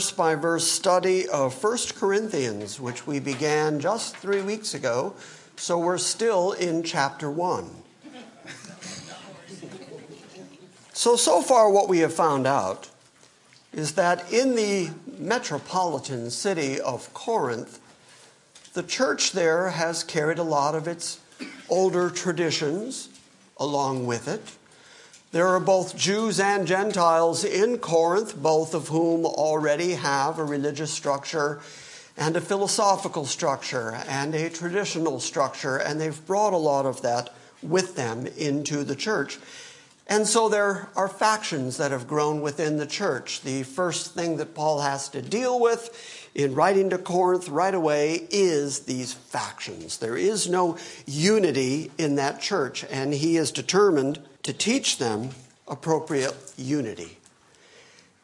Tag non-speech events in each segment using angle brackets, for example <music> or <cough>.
verse by verse study of 1 Corinthians, which we began just three weeks ago, so we're still in chapter 1. So, so far, what we have found out is that in the metropolitan city of Corinth, the church there has carried a lot of its older traditions along with it. There are both Jews and Gentiles in Corinth, both of whom already have a religious structure and a philosophical structure and a traditional structure, and they've brought a lot of that with them into the church. And so there are factions that have grown within the church. The first thing that Paul has to deal with in writing to Corinth right away is these factions. There is no unity in that church, and he is determined to teach them appropriate unity.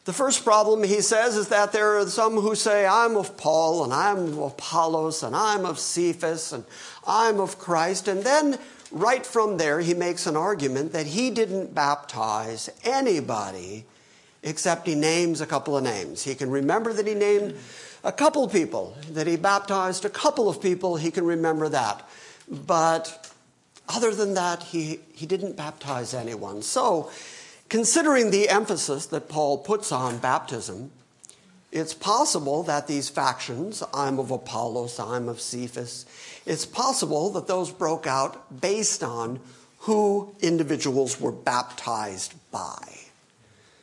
The first problem, he says, is that there are some who say, I'm of Paul, and I'm of Apollos, and I'm of Cephas, and I'm of Christ. And then, right from there, he makes an argument that he didn't baptize anybody except he names a couple of names. He can remember that he named a couple people, that he baptized a couple of people, he can remember that. But other than that, he, he didn't baptize anyone. So, considering the emphasis that Paul puts on baptism, it's possible that these factions, I'm of Apollos, I'm of Cephas, it's possible that those broke out based on who individuals were baptized by.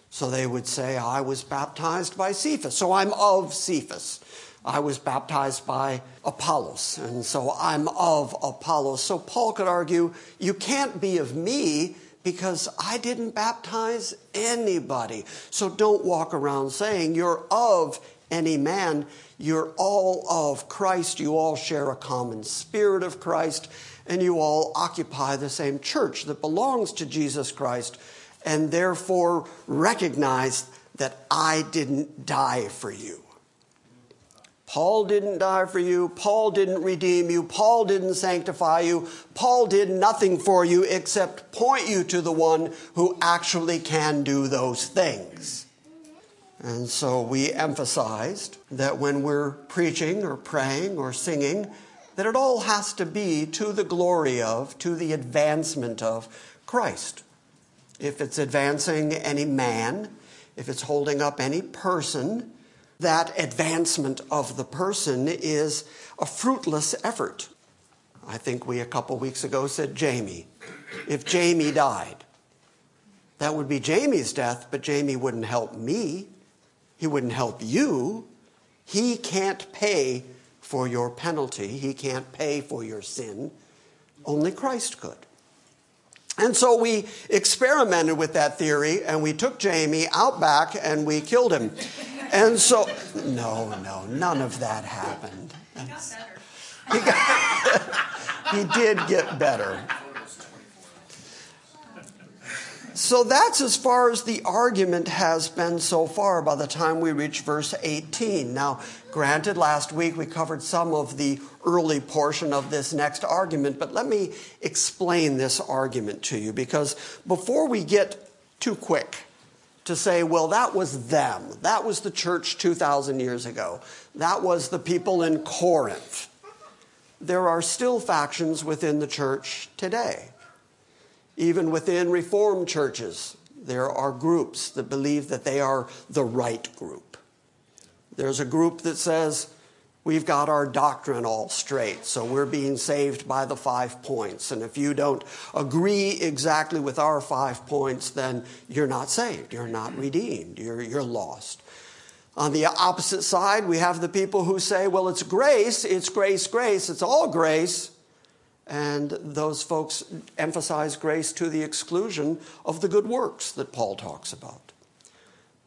So they would say, I was baptized by Cephas, so I'm of Cephas. I was baptized by Apollos, and so I'm of Apollos. So Paul could argue, you can't be of me because I didn't baptize anybody. So don't walk around saying you're of any man. You're all of Christ. You all share a common spirit of Christ, and you all occupy the same church that belongs to Jesus Christ, and therefore recognize that I didn't die for you. Paul didn't die for you. Paul didn't redeem you. Paul didn't sanctify you. Paul did nothing for you except point you to the one who actually can do those things. And so we emphasized that when we're preaching or praying or singing, that it all has to be to the glory of, to the advancement of Christ. If it's advancing any man, if it's holding up any person, that advancement of the person is a fruitless effort. I think we a couple weeks ago said Jamie. If Jamie died, that would be Jamie's death, but Jamie wouldn't help me. He wouldn't help you. He can't pay for your penalty, he can't pay for your sin. Only Christ could. And so we experimented with that theory and we took Jamie out back and we killed him. And so, no, no, none of that happened. He got better. He, <laughs> got, he did get better. So that's as far as the argument has been so far by the time we reach verse 18. Now, granted, last week we covered some of the early portion of this next argument, but let me explain this argument to you because before we get too quick, to say, well, that was them. That was the church 2,000 years ago. That was the people in Corinth. There are still factions within the church today. Even within Reformed churches, there are groups that believe that they are the right group. There's a group that says, we've got our doctrine all straight. So we're being saved by the five points. And if you don't agree exactly with our five points, then you're not saved. You're not redeemed. You're, you're lost. On the opposite side, we have the people who say, well, it's grace, it's grace, grace, it's all grace. And those folks emphasize grace to the exclusion of the good works that Paul talks about.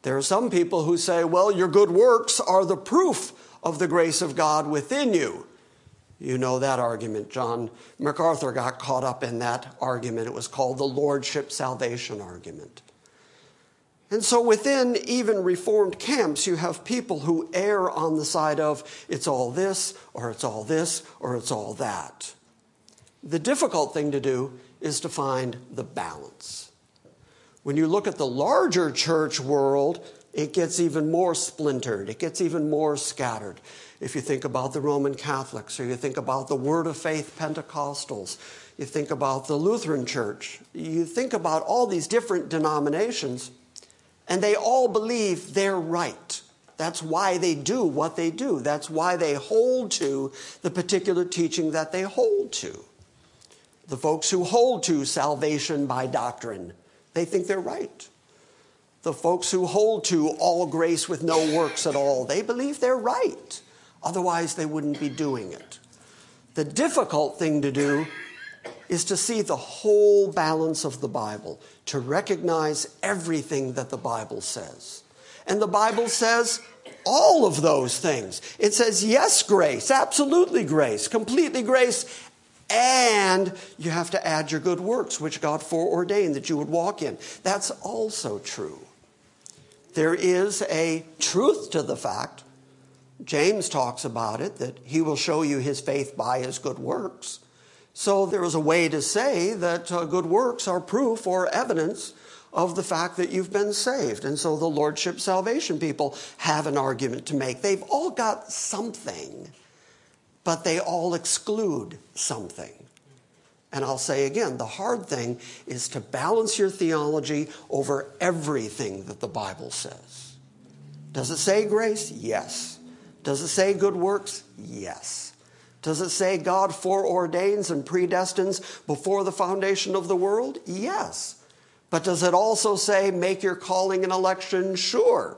There are some people who say, well, your good works are the proof of the grace of God within you. You know that argument. John MacArthur got caught up in that argument. It was called the Lordship Salvation argument. And so within even Reformed camps, you have people who err on the side of it's all this, or it's all this, or it's all that. The difficult thing to do is to find the balance. When you look at the larger church world, it gets even more splintered, it gets even more scattered. If you think about the Roman Catholics, or you think about the Word of Faith Pentecostals, you think about the Lutheran Church, you think about all these different denominations, and they all believe they're right. That's why they do what they do. That's why they hold to the particular teaching that they hold to. The folks who hold to salvation by doctrine, they think they're right. The folks who hold to all grace with no works at all, they believe they're right. Otherwise, they wouldn't be doing it. The difficult thing to do is to see the whole balance of the Bible, to recognize everything that the Bible says. And the Bible says all of those things. It says, yes, grace, absolutely grace, completely grace, and you have to add your good works, which God foreordained that you would walk in. That's also true. There is a truth to the fact, James talks about it, that he will show you his faith by his good works. So there is a way to say that uh, good works are proof or evidence of the fact that you've been saved. And so the Lordship Salvation people have an argument to make. They've all got something, but they all exclude something. And I'll say again, the hard thing is to balance your theology over everything that the Bible says. Does it say grace? Yes. Does it say good works? Yes. Does it say God foreordains and predestines before the foundation of the world? Yes. But does it also say make your calling and election sure?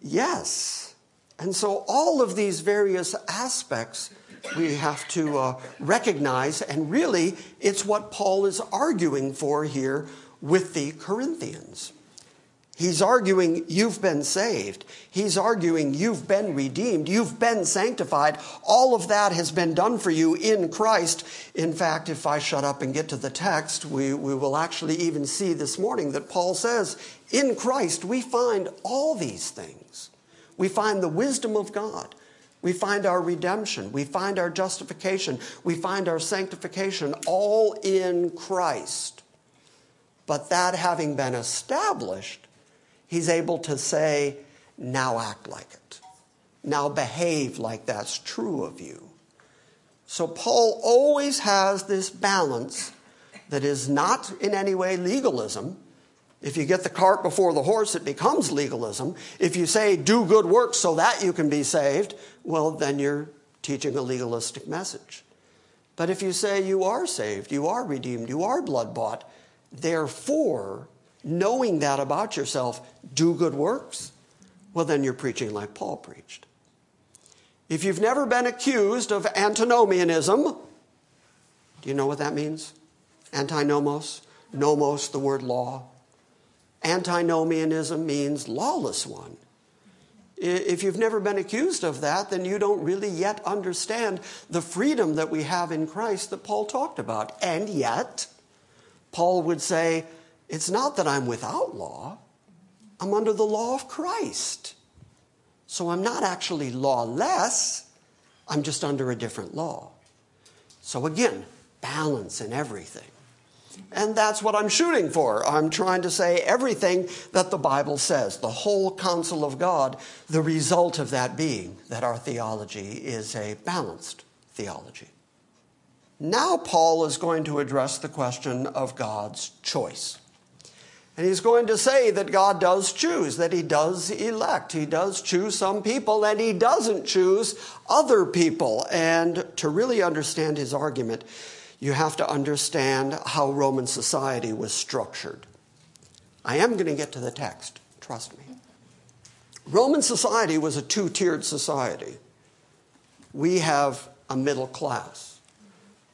Yes. And so all of these various aspects we have to uh, recognize, and really it's what Paul is arguing for here with the Corinthians. He's arguing you've been saved. He's arguing you've been redeemed. You've been sanctified. All of that has been done for you in Christ. In fact, if I shut up and get to the text, we, we will actually even see this morning that Paul says, in Christ we find all these things. We find the wisdom of God. We find our redemption. We find our justification. We find our sanctification all in Christ. But that having been established, he's able to say, now act like it. Now behave like that's true of you. So Paul always has this balance that is not in any way legalism. If you get the cart before the horse, it becomes legalism. If you say, do good works so that you can be saved, well, then you're teaching a legalistic message. But if you say you are saved, you are redeemed, you are blood bought, therefore knowing that about yourself, do good works, well, then you're preaching like Paul preached. If you've never been accused of antinomianism, do you know what that means? Antinomos, nomos, the word law. Antinomianism means lawless one. If you've never been accused of that, then you don't really yet understand the freedom that we have in Christ that Paul talked about. And yet, Paul would say, it's not that I'm without law, I'm under the law of Christ. So I'm not actually lawless, I'm just under a different law. So again, balance in everything. And that's what I'm shooting for. I'm trying to say everything that the Bible says, the whole counsel of God, the result of that being that our theology is a balanced theology. Now, Paul is going to address the question of God's choice. And he's going to say that God does choose, that he does elect. He does choose some people and he doesn't choose other people. And to really understand his argument, you have to understand how Roman society was structured. I am going to get to the text, trust me. Roman society was a two tiered society. We have a middle class.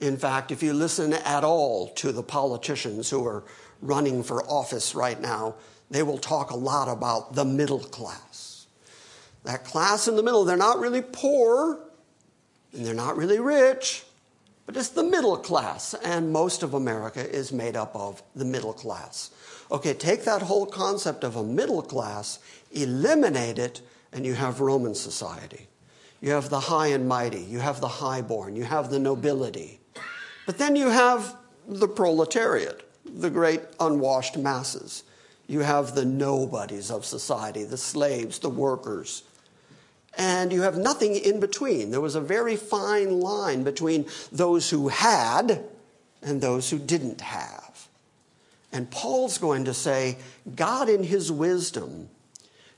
In fact, if you listen at all to the politicians who are running for office right now, they will talk a lot about the middle class. That class in the middle, they're not really poor and they're not really rich, but it's the middle class. And most of America is made up of the middle class. Okay, take that whole concept of a middle class, eliminate it, and you have Roman society. You have the high and mighty, you have the highborn, you have the nobility. But then you have the proletariat the great unwashed masses. You have the nobodies of society, the slaves, the workers. And you have nothing in between. There was a very fine line between those who had and those who didn't have. And Paul's going to say, God, in his wisdom,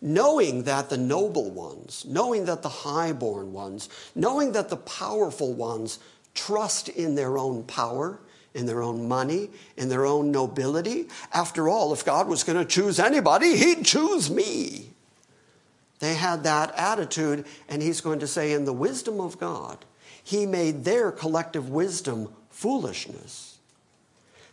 knowing that the noble ones, knowing that the highborn ones, knowing that the powerful ones trust in their own power, in their own money, in their own nobility. After all, if God was going to choose anybody, he'd choose me. They had that attitude, and he's going to say, in the wisdom of God, he made their collective wisdom foolishness.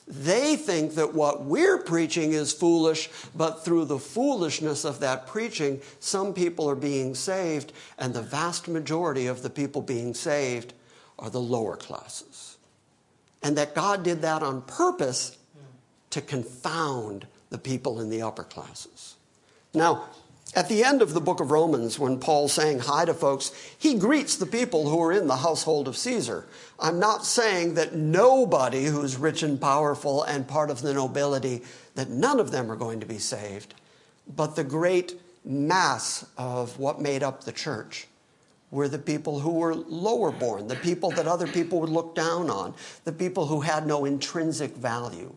They think that what we're preaching is foolish, but through the foolishness of that preaching, some people are being saved, and the vast majority of the people being saved are the lower classes. And that God did that on purpose to confound the people in the upper classes. Now, at the end of the book of Romans, when Paul's saying hi to folks, he greets the people who are in the household of Caesar. I'm not saying that nobody who's rich and powerful and part of the nobility, that none of them are going to be saved, but the great mass of what made up the church were the people who were lower born, the people that other people would look down on, the people who had no intrinsic value,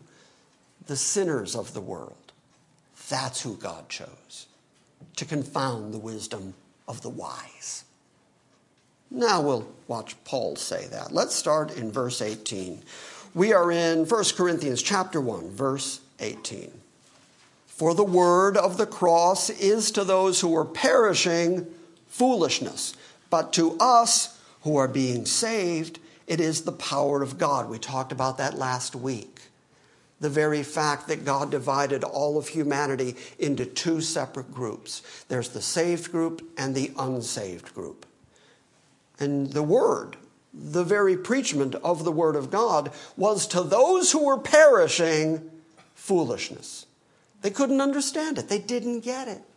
the sinners of the world. That's who God chose to confound the wisdom of the wise. Now we'll watch Paul say that. Let's start in verse 18. We are in 1 Corinthians chapter 1, verse 18. For the word of the cross is to those who are perishing foolishness, but to us who are being saved, it is the power of God. We talked about that last week the very fact that God divided all of humanity into two separate groups there's the saved group and the unsaved group. And the Word, the very preachment of the Word of God, was to those who were perishing foolishness. They couldn't understand it, they didn't get it.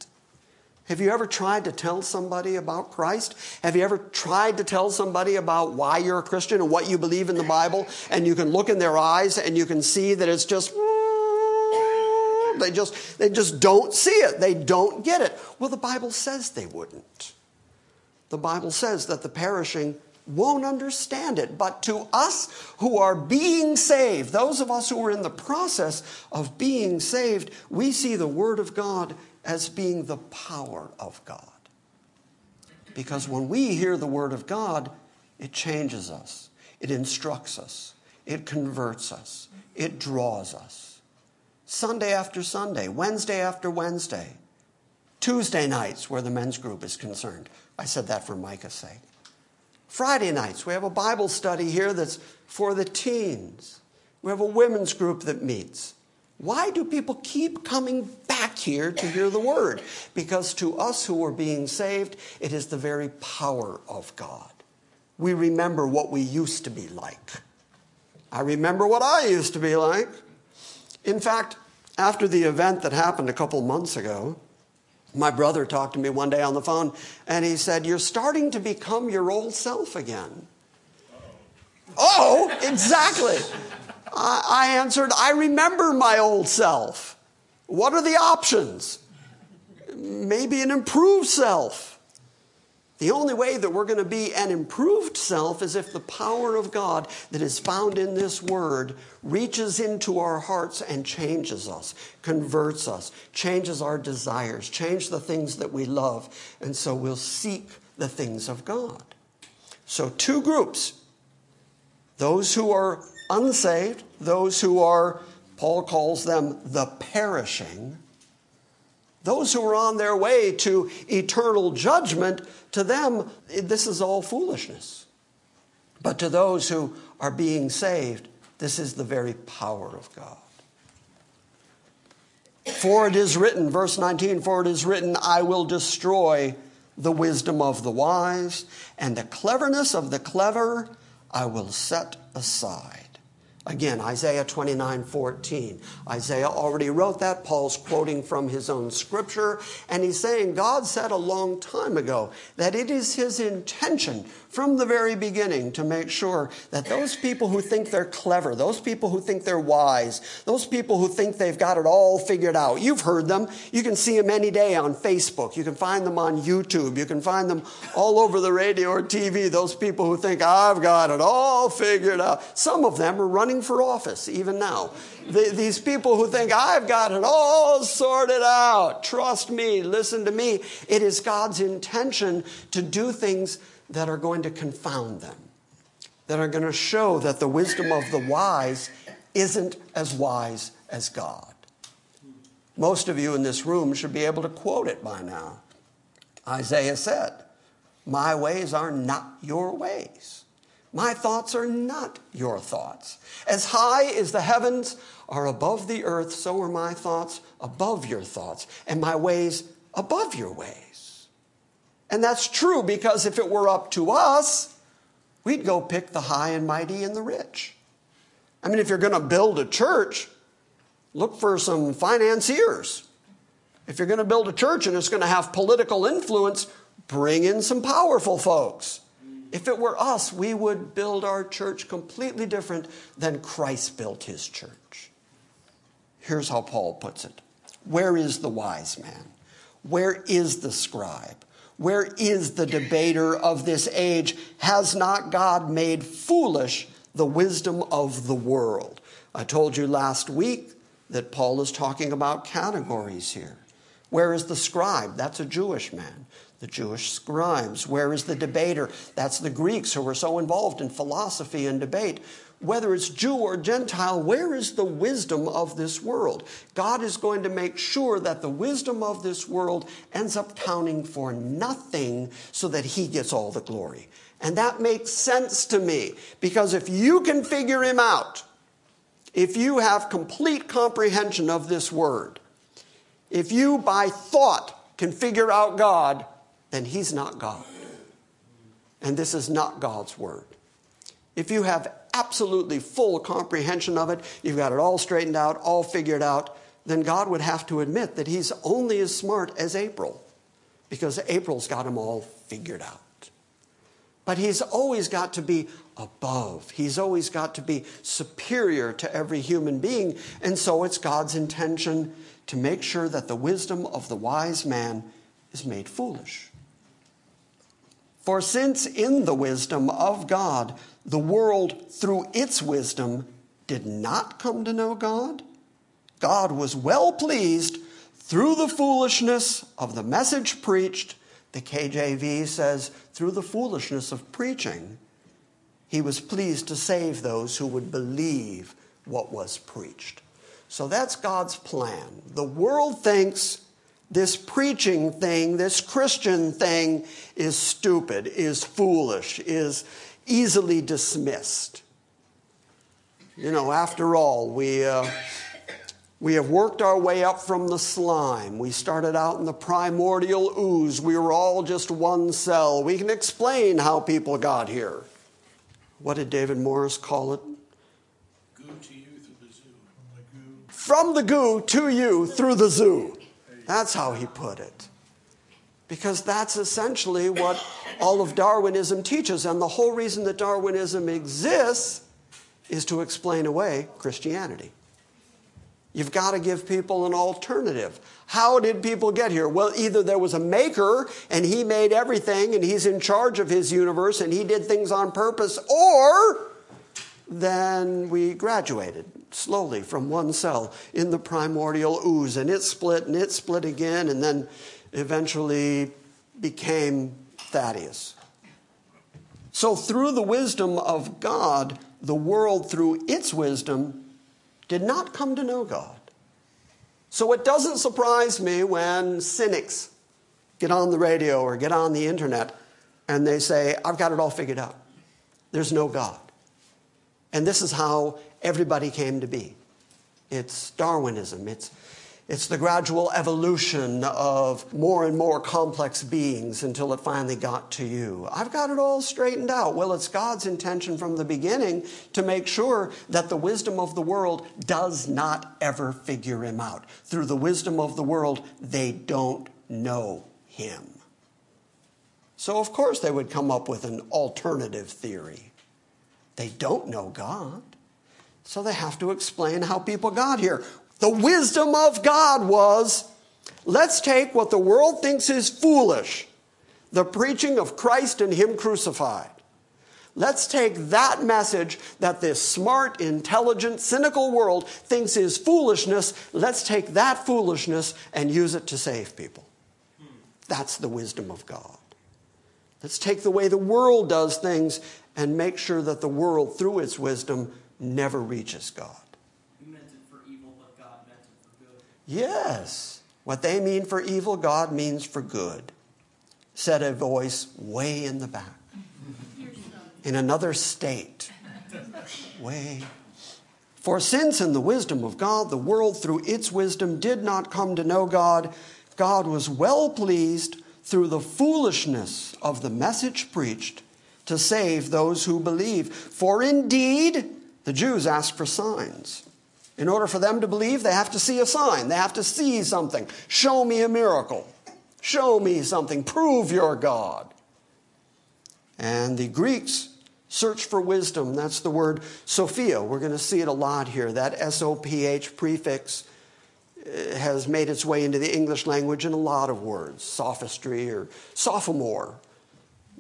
Have you ever tried to tell somebody about Christ? Have you ever tried to tell somebody about why you're a Christian and what you believe in the Bible? And you can look in their eyes and you can see that it's just, <laughs> they just, they just don't see it. They don't get it. Well, the Bible says they wouldn't. The Bible says that the perishing won't understand it. But to us who are being saved, those of us who are in the process of being saved, we see the Word of God as being the power of God. Because when we hear the Word of God, it changes us, it instructs us, it converts us, it draws us. Sunday after Sunday, Wednesday after Wednesday, Tuesday nights, where the men's group is concerned. I said that for Micah's sake. Friday nights, we have a Bible study here that's for the teens. We have a women's group that meets. Why do people keep coming back here to hear the word? Because to us who are being saved, it is the very power of God. We remember what we used to be like. I remember what I used to be like. In fact, after the event that happened a couple months ago, my brother talked to me one day on the phone and he said, You're starting to become your old self again. Oh, exactly. I answered, I remember my old self. What are the options? Maybe an improved self. The only way that we're going to be an improved self is if the power of God that is found in this word reaches into our hearts and changes us, converts us, changes our desires, change the things that we love, and so we'll seek the things of God. So, two groups those who are unsaved, those who are, Paul calls them the perishing, those who are on their way to eternal judgment, to them, this is all foolishness. But to those who are being saved, this is the very power of God. For it is written, verse 19, for it is written, I will destroy the wisdom of the wise, and the cleverness of the clever I will set aside. Again, Isaiah 29 14. Isaiah already wrote that. Paul's quoting from his own scripture, and he's saying God said a long time ago that it is his intention from the very beginning to make sure that those people who think they're clever, those people who think they're wise, those people who think they've got it all figured out, you've heard them. You can see them any day on Facebook. You can find them on YouTube. You can find them all over the radio or TV. Those people who think, I've got it all figured out. Some of them are running for office even now. The, these people who think, I've got it all sorted out. Trust me, listen to me. It is God's intention to do things that are going to confound them, that are going to show that the wisdom of the wise isn't as wise as God. Most of you in this room should be able to quote it by now. Isaiah said, My ways are not your ways. My thoughts are not your thoughts. As high as the heavens are above the earth, so are my thoughts above your thoughts, and my ways above your ways. And that's true because if it were up to us, we'd go pick the high and mighty and the rich. I mean, if you're going to build a church, look for some financiers. If you're going to build a church and it's going to have political influence, bring in some powerful folks. If it were us, we would build our church completely different than Christ built his church. Here's how Paul puts it Where is the wise man? Where is the scribe? Where is the debater of this age? Has not God made foolish the wisdom of the world? I told you last week that Paul is talking about categories here. Where is the scribe? That's a Jewish man the Jewish scribes? Where is the debater? That's the Greeks who were so involved in philosophy and debate. Whether it's Jew or Gentile, where is the wisdom of this world? God is going to make sure that the wisdom of this world ends up counting for nothing so that He gets all the glory. And that makes sense to me because if you can figure Him out, if you have complete comprehension of this word, if you by thought can figure out God, then he's not God. And this is not God's word. If you have absolutely full comprehension of it, you've got it all straightened out, all figured out, then God would have to admit that he's only as smart as April because April's got him all figured out. But he's always got to be above. He's always got to be superior to every human being. And so it's God's intention to make sure that the wisdom of the wise man is made foolish. For since in the wisdom of God, the world through its wisdom did not come to know God, God was well pleased through the foolishness of the message preached. The KJV says, through the foolishness of preaching, he was pleased to save those who would believe what was preached. So that's God's plan. The world thinks this preaching thing, this Christian thing, is stupid, is foolish, is easily dismissed. You know, after all, we, uh, we have worked our way up from the slime. We started out in the primordial ooze. We were all just one cell. We can explain how people got here. What did David Morris call it? Goo to you through the zoo. From the goo to you through the zoo. That's how he put it. Because that's essentially what all of Darwinism teaches. And the whole reason that Darwinism exists is to explain away Christianity. You've got to give people an alternative. How did people get here? Well, either there was a maker and he made everything and he's in charge of his universe and he did things on purpose, or then we graduated slowly from one cell in the primordial ooze, and it split and it split again, and then eventually became Thaddeus. So, through the wisdom of God, the world, through its wisdom, did not come to know God. So, it doesn't surprise me when cynics get on the radio or get on the internet and they say, I've got it all figured out. There's no God. And this is how everybody came to be. It's Darwinism. It's, It's the gradual evolution of more and more complex beings until it finally got to you. I've got it all straightened out. Well, it's God's intention from the beginning to make sure that the wisdom of the world does not ever figure him out. Through the wisdom of the world, they don't know him. So, of course, they would come up with an alternative theory. They don't know God. So they have to explain how people got here. The wisdom of God was let's take what the world thinks is foolish, the preaching of Christ and Him crucified. Let's take that message that this smart, intelligent, cynical world thinks is foolishness. Let's take that foolishness and use it to save people. That's the wisdom of God. Let's take the way the world does things and make sure that the world, through its wisdom, never reaches God. Yes. What they mean for evil, God means for good, said a voice way in the back. In another state. Way. For since in the wisdom of God, the world through its wisdom did not come to know God, God was well pleased through the foolishness of the message preached to save those who believe. For indeed, the Jews asked for signs in order for them to believe, they have to see a sign. They have to see something. Show me a miracle. Show me something. Prove your God. And the Greeks search for wisdom. That's the word Sophia. We're going to see it a lot here. That S O P H prefix uh, has made its way into the English language in a lot of words sophistry or sophomore.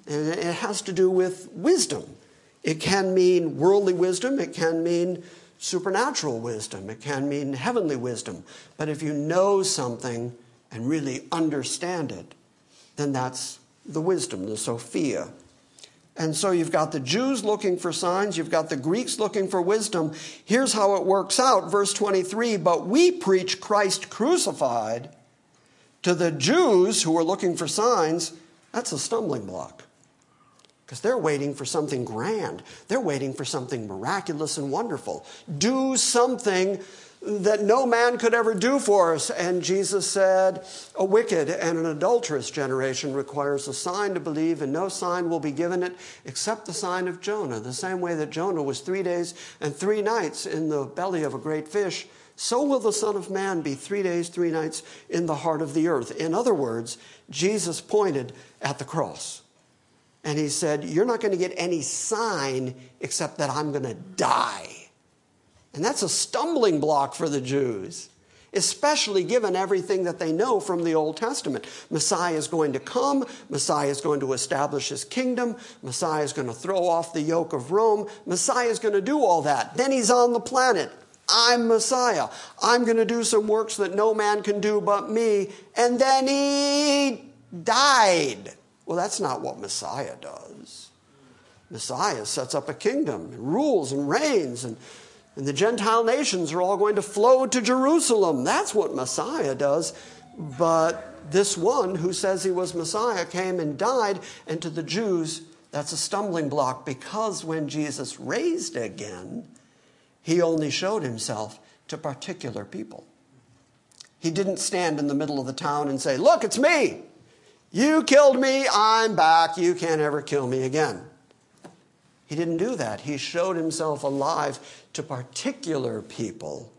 And it has to do with wisdom. It can mean worldly wisdom, it can mean supernatural wisdom, it can mean heavenly wisdom. But if you know something and really understand it, then that's the wisdom, the Sophia. And so you've got the Jews looking for signs, you've got the Greeks looking for wisdom. Here's how it works out. Verse 23 But we preach Christ crucified to the Jews who are looking for signs. That's a stumbling block because they're waiting for something grand. They're waiting for something miraculous and wonderful. Do something that no man could ever do for us. And Jesus said, A wicked and an adulterous generation requires a sign to believe, and no sign will be given it except the sign of Jonah. The same way that Jonah was three days and three nights in the belly of a great fish, so will the Son of Man be three days, three nights in the heart of the earth. In other words, Jesus pointed at the cross. And he said, You're not going to get any sign except that I'm going to die. And that's a stumbling block for the Jews, especially given everything that they know from the Old Testament. Messiah is going to come, Messiah is going to establish his kingdom, Messiah is going to throw off the yoke of Rome, Messiah is going to do all that. Then he's on the planet. I'm Messiah. I'm going to do some works that no man can do but me. And then he died. Well, that's not what Messiah does. Messiah sets up a kingdom, and rules and reigns, and, and the Gentile nations are all going to flow to Jerusalem. That's what Messiah does. But this one who says he was Messiah came and died, and to the Jews, that's a stumbling block because when Jesus raised again, he only showed himself to particular people. He didn't stand in the middle of the town and say, Look, it's me. You killed me, I'm back, you can't ever kill me again. He didn't do that. He showed himself alive to particular people,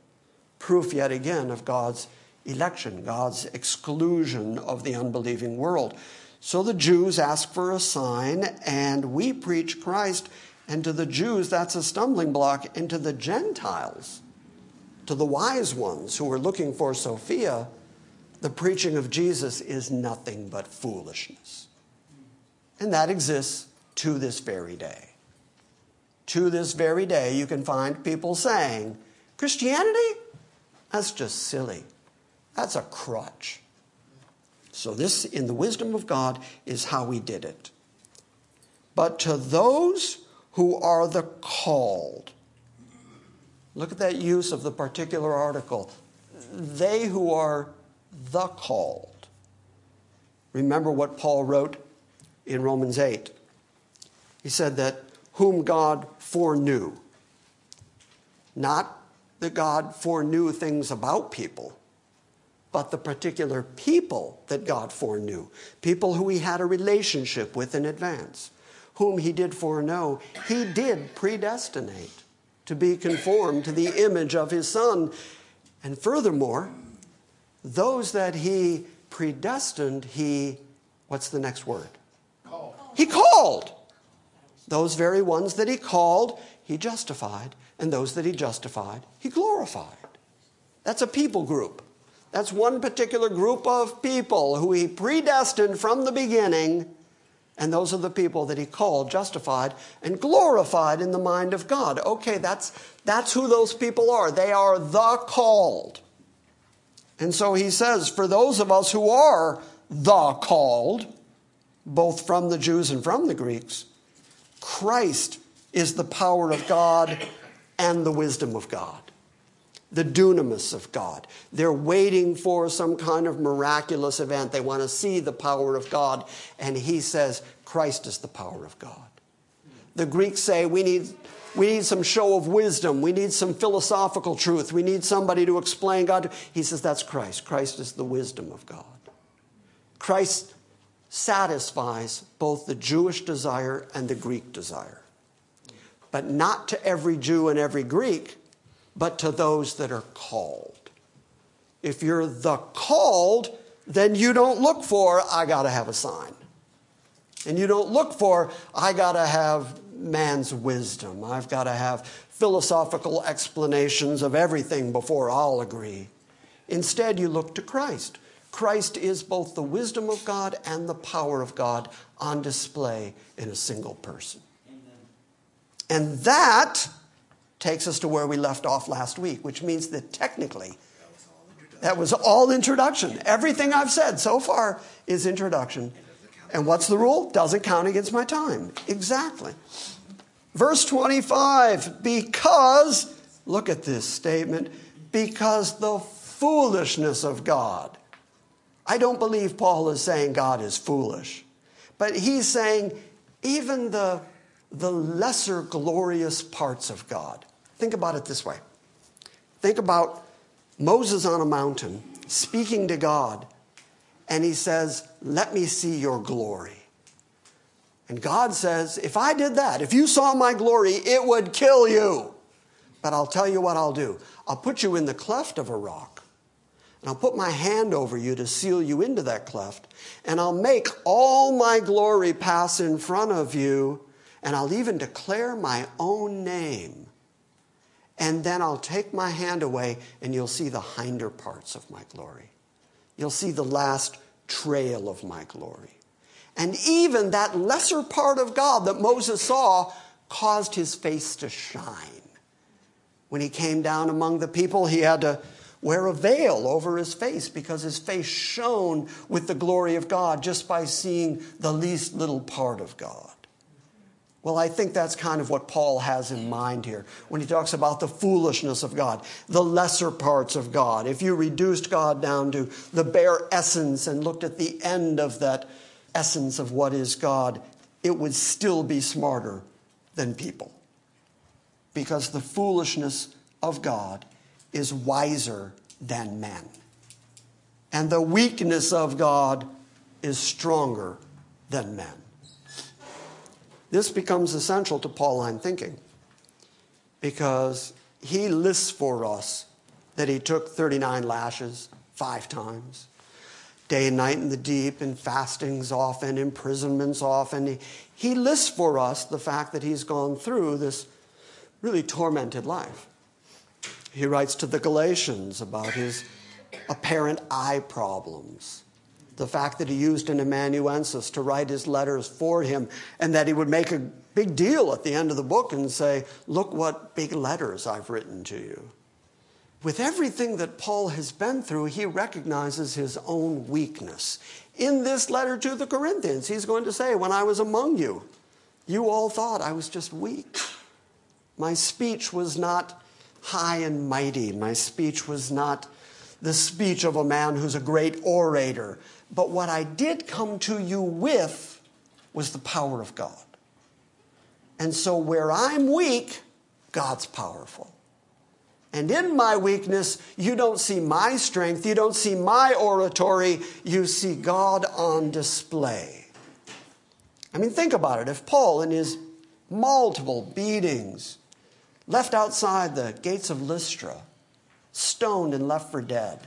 proof yet again of God's election, God's exclusion of the unbelieving world. So the Jews ask for a sign, and we preach Christ. And to the Jews, that's a stumbling block. And to the Gentiles, to the wise ones who are looking for Sophia, the preaching of Jesus is nothing but foolishness. And that exists to this very day. To this very day, you can find people saying, Christianity? That's just silly. That's a crutch. So, this, in the wisdom of God, is how we did it. But to those who are the called, look at that use of the particular article. They who are the called. Remember what Paul wrote in Romans 8. He said that whom God foreknew. Not that God foreknew things about people, but the particular people that God foreknew, people who he had a relationship with in advance, whom he did foreknow, he did predestinate to be conformed to the image of his Son. And furthermore, those that he predestined, he, what's the next word? Called. He called. Those very ones that he called, he justified. And those that he justified, he glorified. That's a people group. That's one particular group of people who he predestined from the beginning. And those are the people that he called, justified, and glorified in the mind of God. Okay, that's, that's who those people are. They are the called. And so he says, for those of us who are the called, both from the Jews and from the Greeks, Christ is the power of God and the wisdom of God, the dunamis of God. They're waiting for some kind of miraculous event. They want to see the power of God. And he says, Christ is the power of God. The Greeks say, we need, we need some show of wisdom. We need some philosophical truth. We need somebody to explain God. He says, that's Christ. Christ is the wisdom of God. Christ satisfies both the Jewish desire and the Greek desire but not to every Jew and every Greek, but to those that are called. If you're the called, then you don't look for, I got to have a sign. And you don't look for, I got to have man's wisdom. I've got to have philosophical explanations of everything before I'll agree. Instead, you look to Christ. Christ is both the wisdom of God and the power of God on display in a single person. And that takes us to where we left off last week, which means that technically, that was all introduction. Everything I've said so far is introduction. And what's the rule? Doesn't count against my time. Exactly. Verse 25, because, look at this statement, because the foolishness of God. I don't believe Paul is saying God is foolish, but he's saying even the the lesser glorious parts of God. Think about it this way think about Moses on a mountain speaking to God, and he says, Let me see your glory. And God says, If I did that, if you saw my glory, it would kill you. But I'll tell you what I'll do I'll put you in the cleft of a rock. And I'll put my hand over you to seal you into that cleft. And I'll make all my glory pass in front of you and I'll even declare my own name. And then I'll take my hand away, and you'll see the hinder parts of my glory. You'll see the last trail of my glory. And even that lesser part of God that Moses saw caused his face to shine. When he came down among the people, he had to wear a veil over his face because his face shone with the glory of God just by seeing the least little part of God. Well, I think that's kind of what Paul has in mind here when he talks about the foolishness of God, the lesser parts of God. If you reduced God down to the bare essence and looked at the end of that essence of what is God, it would still be smarter than people. Because the foolishness of God is wiser than men. And the weakness of God is stronger than men. This becomes essential to Pauline thinking because he lists for us that he took 39 lashes five times, day and night in the deep, and fastings often, imprisonments often. He, he lists for us the fact that he's gone through this really tormented life. He writes to the Galatians about his apparent eye problems the fact that he used an amanuensis to write his letters for him, and that he would make a big deal at the end of the book and say, Look what big letters I've written to you. With everything that Paul has been through, he recognizes his own weakness. In this letter to the Corinthians, he's going to say, When I was among you, you all thought I was just weak. My speech was not high and mighty. My speech was not the speech of a man who's a great orator. But what I did come to you with was the power of God. And so where I'm weak, God's powerful. And in my weakness, you don't see my strength, you don't see my oratory, you see God on display. I mean, think about it. If Paul, in his multiple beatings, left outside the gates of Lystra, stoned and left for dead,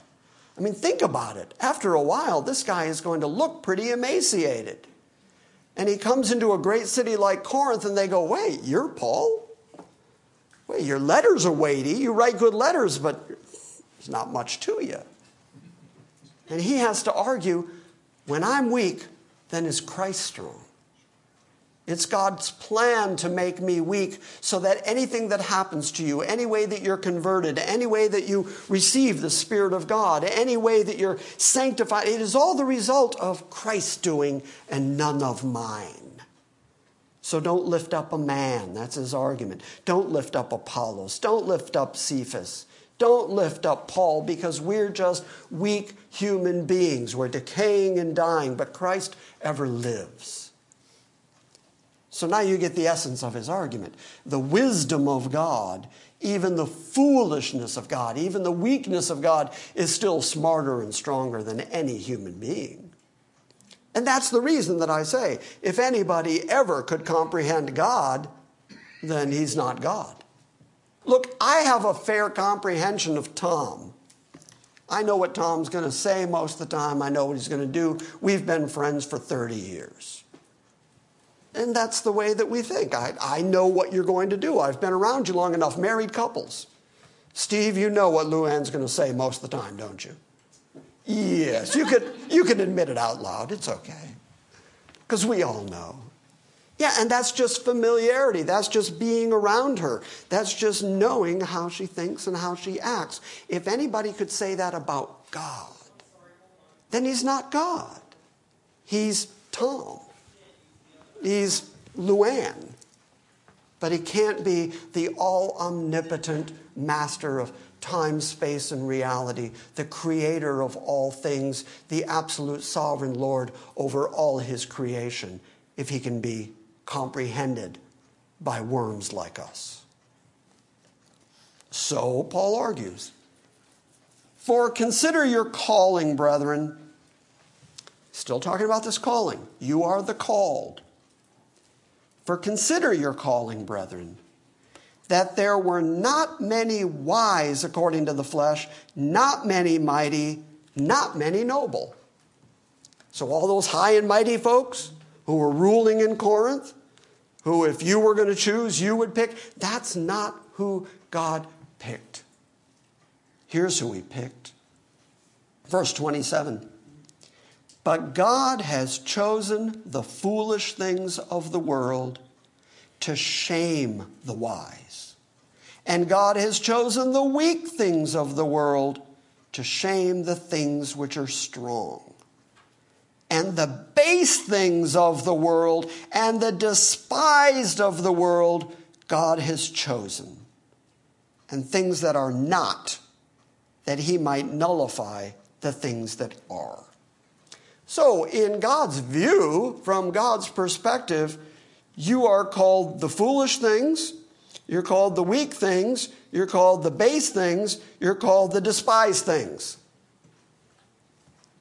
I mean, think about it. After a while, this guy is going to look pretty emaciated. And he comes into a great city like Corinth, and they go, Wait, you're Paul? Wait, your letters are weighty. You write good letters, but there's not much to you. And he has to argue when I'm weak, then is Christ strong? It's God's plan to make me weak so that anything that happens to you, any way that you're converted, any way that you receive the Spirit of God, any way that you're sanctified, it is all the result of Christ's doing and none of mine. So don't lift up a man. That's his argument. Don't lift up Apollos. Don't lift up Cephas. Don't lift up Paul because we're just weak human beings. We're decaying and dying, but Christ ever lives. So now you get the essence of his argument. The wisdom of God, even the foolishness of God, even the weakness of God is still smarter and stronger than any human being. And that's the reason that I say if anybody ever could comprehend God, then he's not God. Look, I have a fair comprehension of Tom. I know what Tom's going to say most of the time. I know what he's going to do. We've been friends for 30 years. And that's the way that we think. I, I know what you're going to do. I've been around you long enough, married couples. Steve, you know what Luann's going to say most of the time, don't you? Yes, you could you can admit it out loud. It's okay. Because we all know. Yeah, and that's just familiarity. That's just being around her. That's just knowing how she thinks and how she acts. If anybody could say that about God, then he's not God. He's Tom. He's Luann. But he can't be the all omnipotent master of time, space, and reality, the creator of all things, the absolute sovereign Lord over all his creation, if he can be comprehended by worms like us. So, Paul argues For consider your calling, brethren. Still talking about this calling. You are the called. For consider your calling, brethren, that there were not many wise according to the flesh, not many mighty, not many noble. So, all those high and mighty folks who were ruling in Corinth, who, if you were going to choose, you would pick, that's not who God picked. Here's who he picked. Verse 27 but God has chosen the foolish things of the world to shame the wise. And God has chosen the weak things of the world to shame the things which are strong. And the base things of the world and the despised of the world, God has chosen. And things that are not, that he might nullify the things that are. So, in God's view, from God's perspective, you are called the foolish things, you're called the weak things, you're called the base things, you're called the despised things.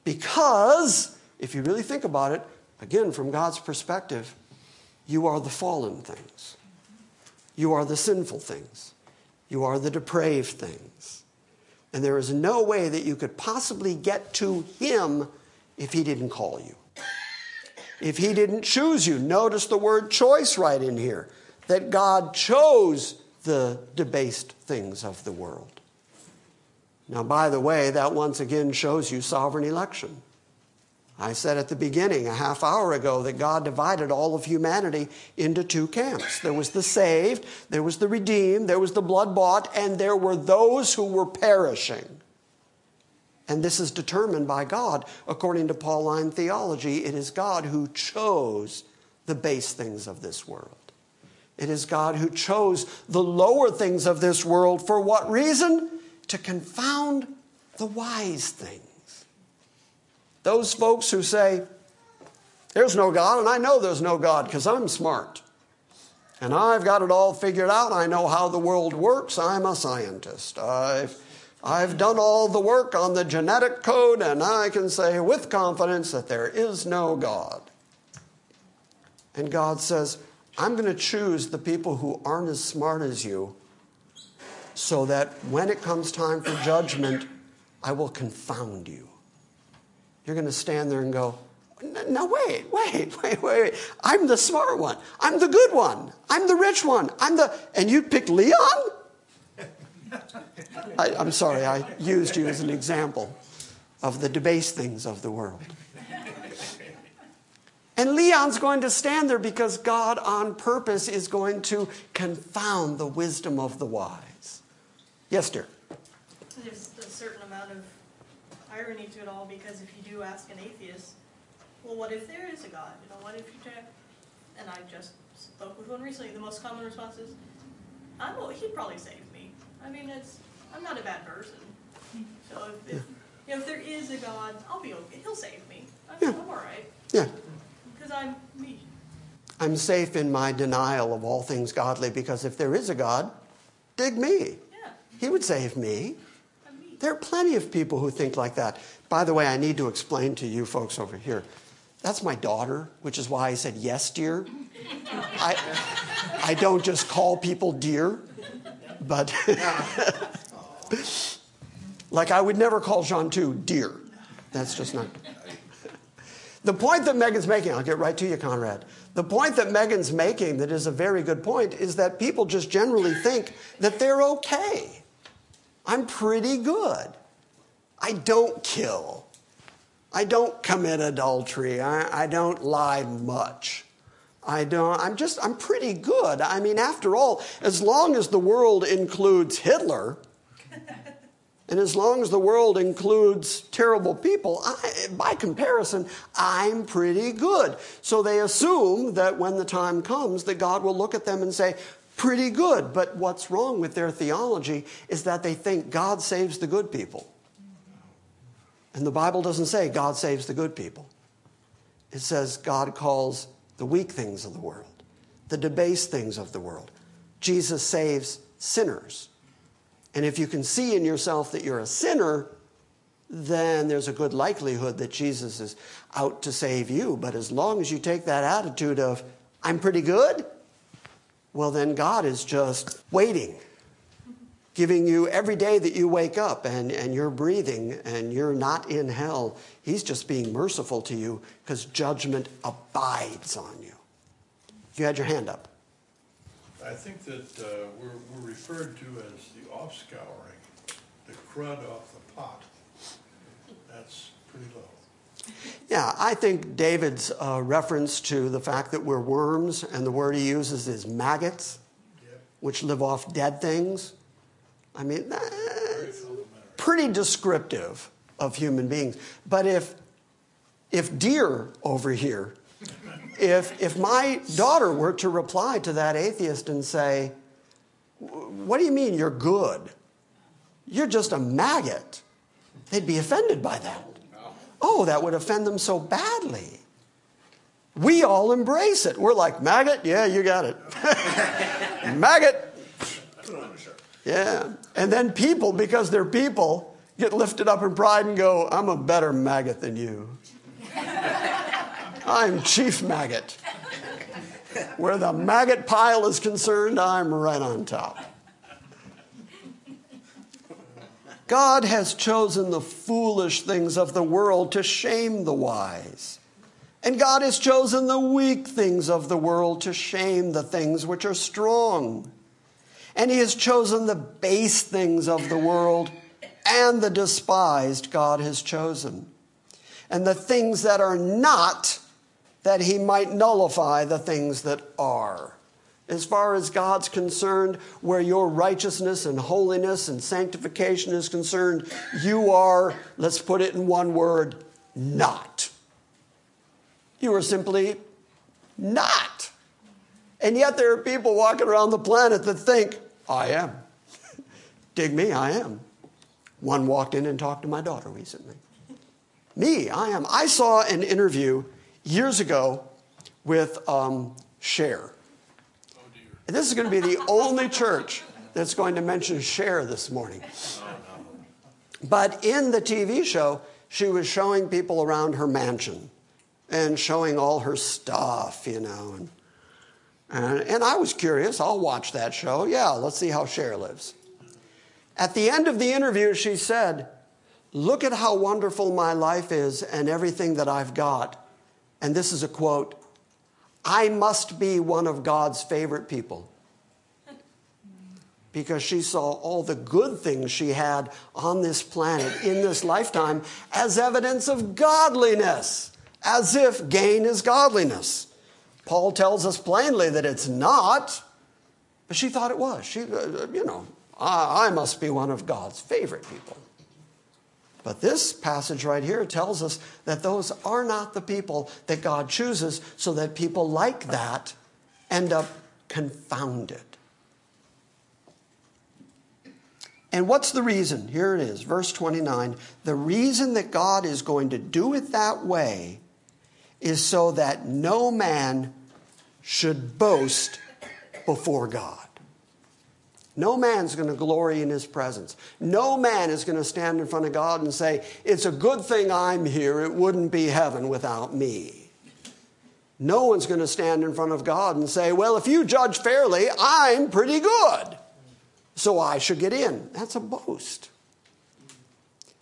Because, if you really think about it, again, from God's perspective, you are the fallen things. You are the sinful things. You are the depraved things. And there is no way that you could possibly get to Him if He didn't call you. If He didn't choose you. Notice the word choice right in here that God chose the debased things of the world. Now, by the way, that once again shows you sovereign election. I said at the beginning, a half hour ago, that God divided all of humanity into two camps. There was the saved, there was the redeemed, there was the blood bought, and there were those who were perishing. And this is determined by God. According to Pauline theology, it is God who chose the base things of this world. It is God who chose the lower things of this world. For what reason? To confound the wise things. Those folks who say, There's no God, and I know there's no God because I'm smart. And I've got it all figured out. I know how the world works. I'm a scientist. I've, I've done all the work on the genetic code, and I can say with confidence that there is no God. And God says, I'm going to choose the people who aren't as smart as you so that when it comes time for judgment, I will confound you. You're going to stand there and go, no, wait, <laughs> wait, wait, wait. I'm the smart one. I'm the good one. I'm the rich one. I'm the. And you picked Leon? I, am sorry, I used you as an example of the debased things of the world. And Leon's going to stand there because God, on purpose, is going to confound the wisdom of the wise. Yes, dear. There's a certain amount of irony to it all because if you do ask an atheist, well, what if there is a God? You know, what if you try? And I just spoke with one recently. The most common response is, I'm, he'd probably me. I mean, it's, I'm not a bad person. So if, if, you know, if there is a God, I'll be okay. He'll save me. I'm, Yeah. I'm all right. Yeah. Because I'm me. I'm safe in my denial of all things godly because if there is a God, dig me. Yeah, He would save me. Me. There are plenty of people who think like that. By the way, I need to explain to you folks over here. That's my daughter, which is why I said yes, dear. <laughs> I, I don't just call people dear, but <laughs> <laughs> like I would never call Jean Tu dear. That's just not. <laughs> The point that Megan's making, I'll get right to you, Conrad. The point that Megan's making, that is a very good point, is that people just generally think that they're okay. I'm pretty good. I don't kill. I don't commit adultery. I, I don't lie much. I don't, I'm just, I'm pretty good. I mean, after all, as long as the world includes Hitler, and as long as the world includes terrible people, I, by comparison, I'm pretty good. So they assume that when the time comes, that God will look at them and say, pretty good. But what's wrong with their theology is that they think God saves the good people. And the Bible doesn't say God saves the good people. It says God calls the weak things of the world, the debased things of the world. Jesus saves sinners. And if you can see in yourself that you're a sinner, then there's a good likelihood that Jesus is out to save you. But as long as you take that attitude of, I'm pretty good, well, then God is just waiting, giving you every day that you wake up and, and you're breathing and you're not in hell. He's just being merciful to you because judgment abides on you. You had your hand up. I think that uh, we're, we're referred to as the offscouring, the crud off the pot. That's pretty low. Yeah, I think David's uh, reference to the fact that we're worms, and the word he uses is maggots, Yep, which live off dead things. I mean, that's pretty descriptive of human beings. But if, if dear over here, if, if my daughter were to reply to that atheist and say, What do you mean you're good? You're just a maggot. They'd be offended by that. Oh, that would offend them so badly. We all embrace it. We're like, maggot? Yeah, you got it. <laughs> maggot. Yeah. And then people, because they're people, get lifted up in pride and go, I'm a better maggot than you. <laughs> I'm chief maggot. Where the maggot pile is concerned, I'm right on top. God has chosen the foolish things of the world to shame the wise. And God has chosen the weak things of the world to shame the things which are strong. And He has chosen the base things of the world and the despised God has chosen. And the things that are not, that He might nullify the things that are. As far as God's concerned, where your righteousness and holiness and sanctification is concerned, you are, let's put it in one word, not. You are simply not. And yet there are people walking around the planet that think, I am. <laughs> Dig me, I am. One walked in and talked to my daughter recently. Me, I am. I saw an interview years ago with um, Cher. Oh dear. This is going to be the <laughs> only church that's going to mention Cher this morning. But in the TV show, she was showing people around her mansion and showing all her stuff, you know. And, and, and I was curious. I'll watch that show. Yeah, let's see how Cher lives. At the end of the interview, she said, Look at how wonderful my life is and everything that I've got. And this is a quote I must be one of God's favorite people. Because she saw all the good things she had on this planet in this lifetime as evidence of godliness, as if gain is godliness. Paul tells us plainly that it's not, but she thought it was. She, uh, you know, I, I must be one of God's favorite people. But this passage right here tells us that those are not the people that God chooses, so that people like that end up confounded. And what's the reason? Here it is, verse 29. The reason that God is going to do it that way is so that no man should boast before God. No man's going to glory in his presence. No man is going to stand in front of God and say, It's a good thing I'm here. It wouldn't be heaven without me. No one's going to stand in front of God and say, Well, if you judge fairly, I'm pretty good. So I should get in. That's a boast.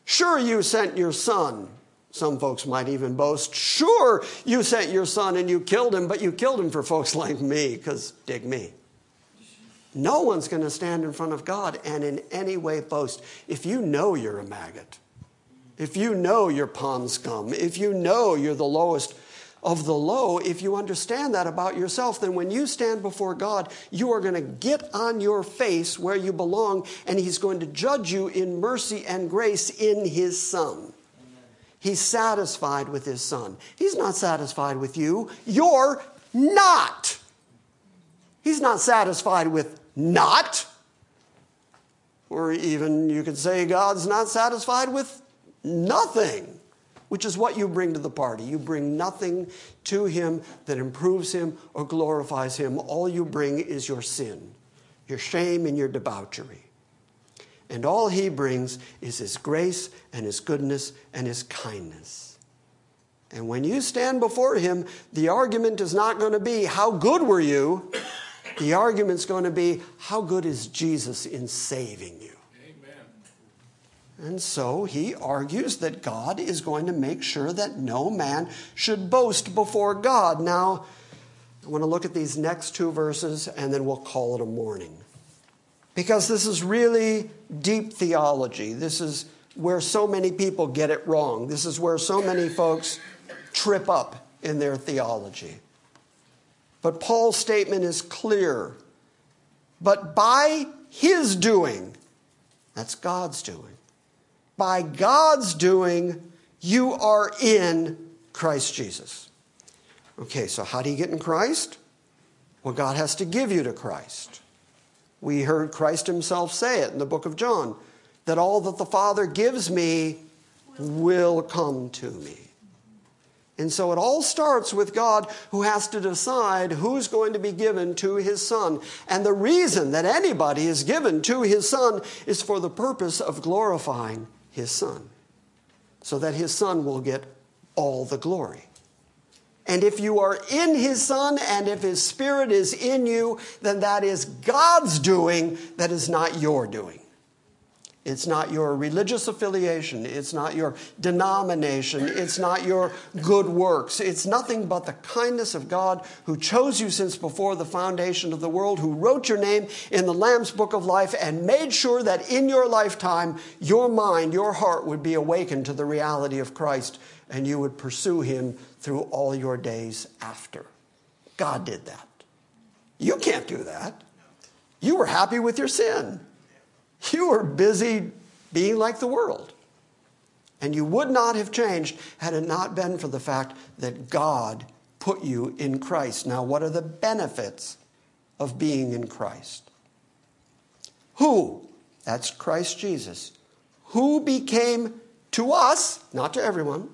Sure, you sent your son. Some folks might even boast, Sure, you sent your son and you killed him, but you killed him for folks like me, because dig me. No one's going to stand in front of God and in any way boast. If you know you're a maggot, if you know you're pond scum, if you know you're the lowest of the low, if you understand that about yourself, then when you stand before God, you are going to get on your face where you belong, and He's going to judge you in mercy and grace in His Son. He's satisfied with His Son. He's not satisfied with you. You're not. He's not satisfied with not. Or even you could say God's not satisfied with nothing, which is what you bring to the party. You bring nothing to Him that improves Him or glorifies Him. All you bring is your sin, your shame, and your debauchery. And all He brings is His grace and His goodness and His kindness. And when you stand before Him, the argument is not going to be, How good were you? The argument's going to be how good is Jesus in saving you? Amen. And so he argues that God is going to make sure that no man should boast before God. Now, I want to look at these next two verses and then we'll call it a morning. Because this is really deep theology. This is where so many people get it wrong. This is where so many folks trip up in their theology. But Paul's statement is clear. But by his doing, that's God's doing, by God's doing, you are in Christ Jesus. Okay, so how do you get in Christ? Well, God has to give you to Christ. We heard Christ himself say it in the book of John that all that the Father gives me will come to me. And so it all starts with God who has to decide who's going to be given to his son. And the reason that anybody is given to his son is for the purpose of glorifying his son, so that his son will get all the glory. And if you are in his son and if his spirit is in you, then that is God's doing, that is not your doing. It's not your religious affiliation. It's not your denomination. It's not your good works. It's nothing but the kindness of God who chose you since before the foundation of the world, who wrote your name in the Lamb's book of life and made sure that in your lifetime, your mind, your heart would be awakened to the reality of Christ and you would pursue him through all your days after. God did that. You can't do that. You were happy with your sin. You were busy being like the world. And you would not have changed had it not been for the fact that God put you in Christ. Now, what are the benefits of being in Christ? Who? That's Christ Jesus. Who became to us, not to everyone,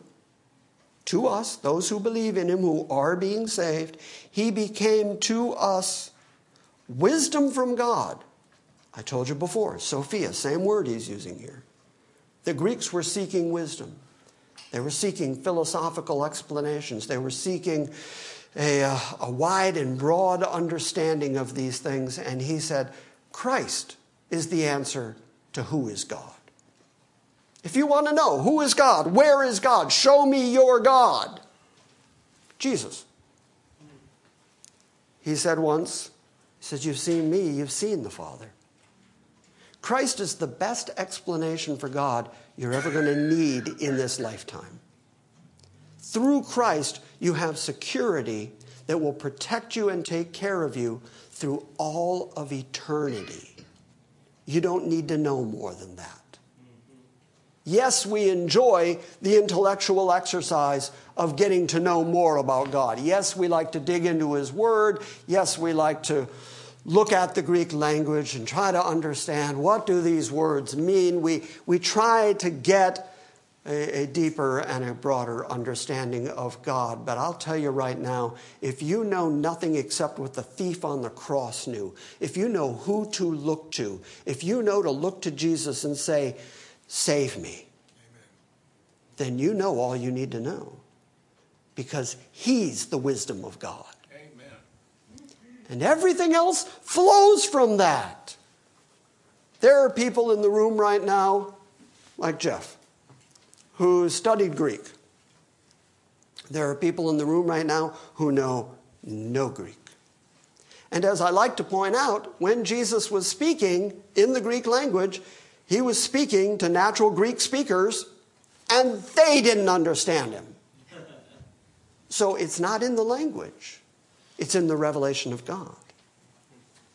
to us, those who believe in him, who are being saved, he became to us wisdom from God. I told you before, Sophia, same word he's using here. The Greeks were seeking wisdom. They were seeking philosophical explanations. They were seeking a, uh, a wide and broad understanding of these things. And he said, Christ is the answer to who is God. If you want to know who is God, where is God, show me your God. Jesus. He said once, He says, You've seen me, you've seen the Father. Christ is the best explanation for God you're ever going to need in this lifetime. Through Christ, you have security that will protect you and take care of you through all of eternity. You don't need to know more than that. Yes, we enjoy the intellectual exercise of getting to know more about God. Yes, we like to dig into His Word. Yes, we like to look at the Greek language and try to understand what do these words mean. We, we try to get a, a, deeper and a broader understanding of God. But I'll tell you right now, if you know nothing except what the thief on the cross knew, if you know who to look to, if you know to look to Jesus and say, Save me, Amen. then you know all you need to know because He's the wisdom of God. Amen. And everything else flows from that. There are people in the room right now, like Jeff, who studied Greek. There are people in the room right now who know no Greek. And as I like to point out, when Jesus was speaking in the Greek language, he was speaking to natural Greek speakers, and they didn't understand him. So it's not in the language, it's in the revelation of God.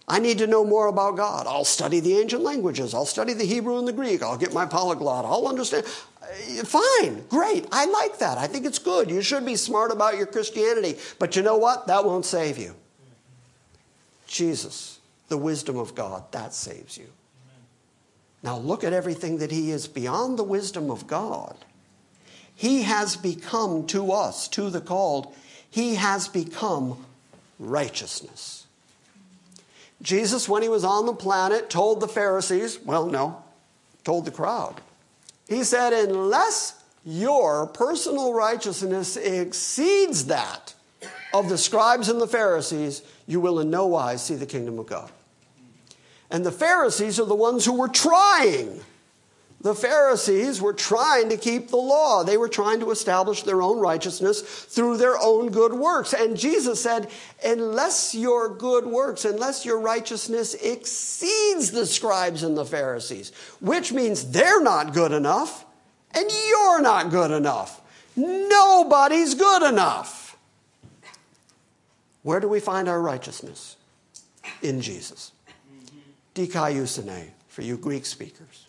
I need to know more about God. I'll study the ancient languages. I'll study the Hebrew and the Greek. I'll get my polyglot. I'll understand. Uh, fine, great. I like that. I think it's good. You should be smart about your Christianity. But you know what? That won't save you. Jesus, the wisdom of God, that saves you. Now look at everything that He is beyond the wisdom of God. He has become to us, to the called, He has become righteousness. Jesus, when he was on the planet, told the Pharisees, well, no, told the crowd. He said, unless your personal righteousness exceeds that of the scribes and the Pharisees, you will in no wise see the kingdom of God. And the Pharisees are the ones who were trying. The Pharisees were trying to keep the law. They were trying to establish their own righteousness through their own good works. And Jesus said, unless your good works, unless your righteousness exceeds the scribes and the Pharisees, which means they're not good enough and you're not good enough. Nobody's good enough. Where do we find our righteousness? In Jesus dikaiosune for you Greek speakers.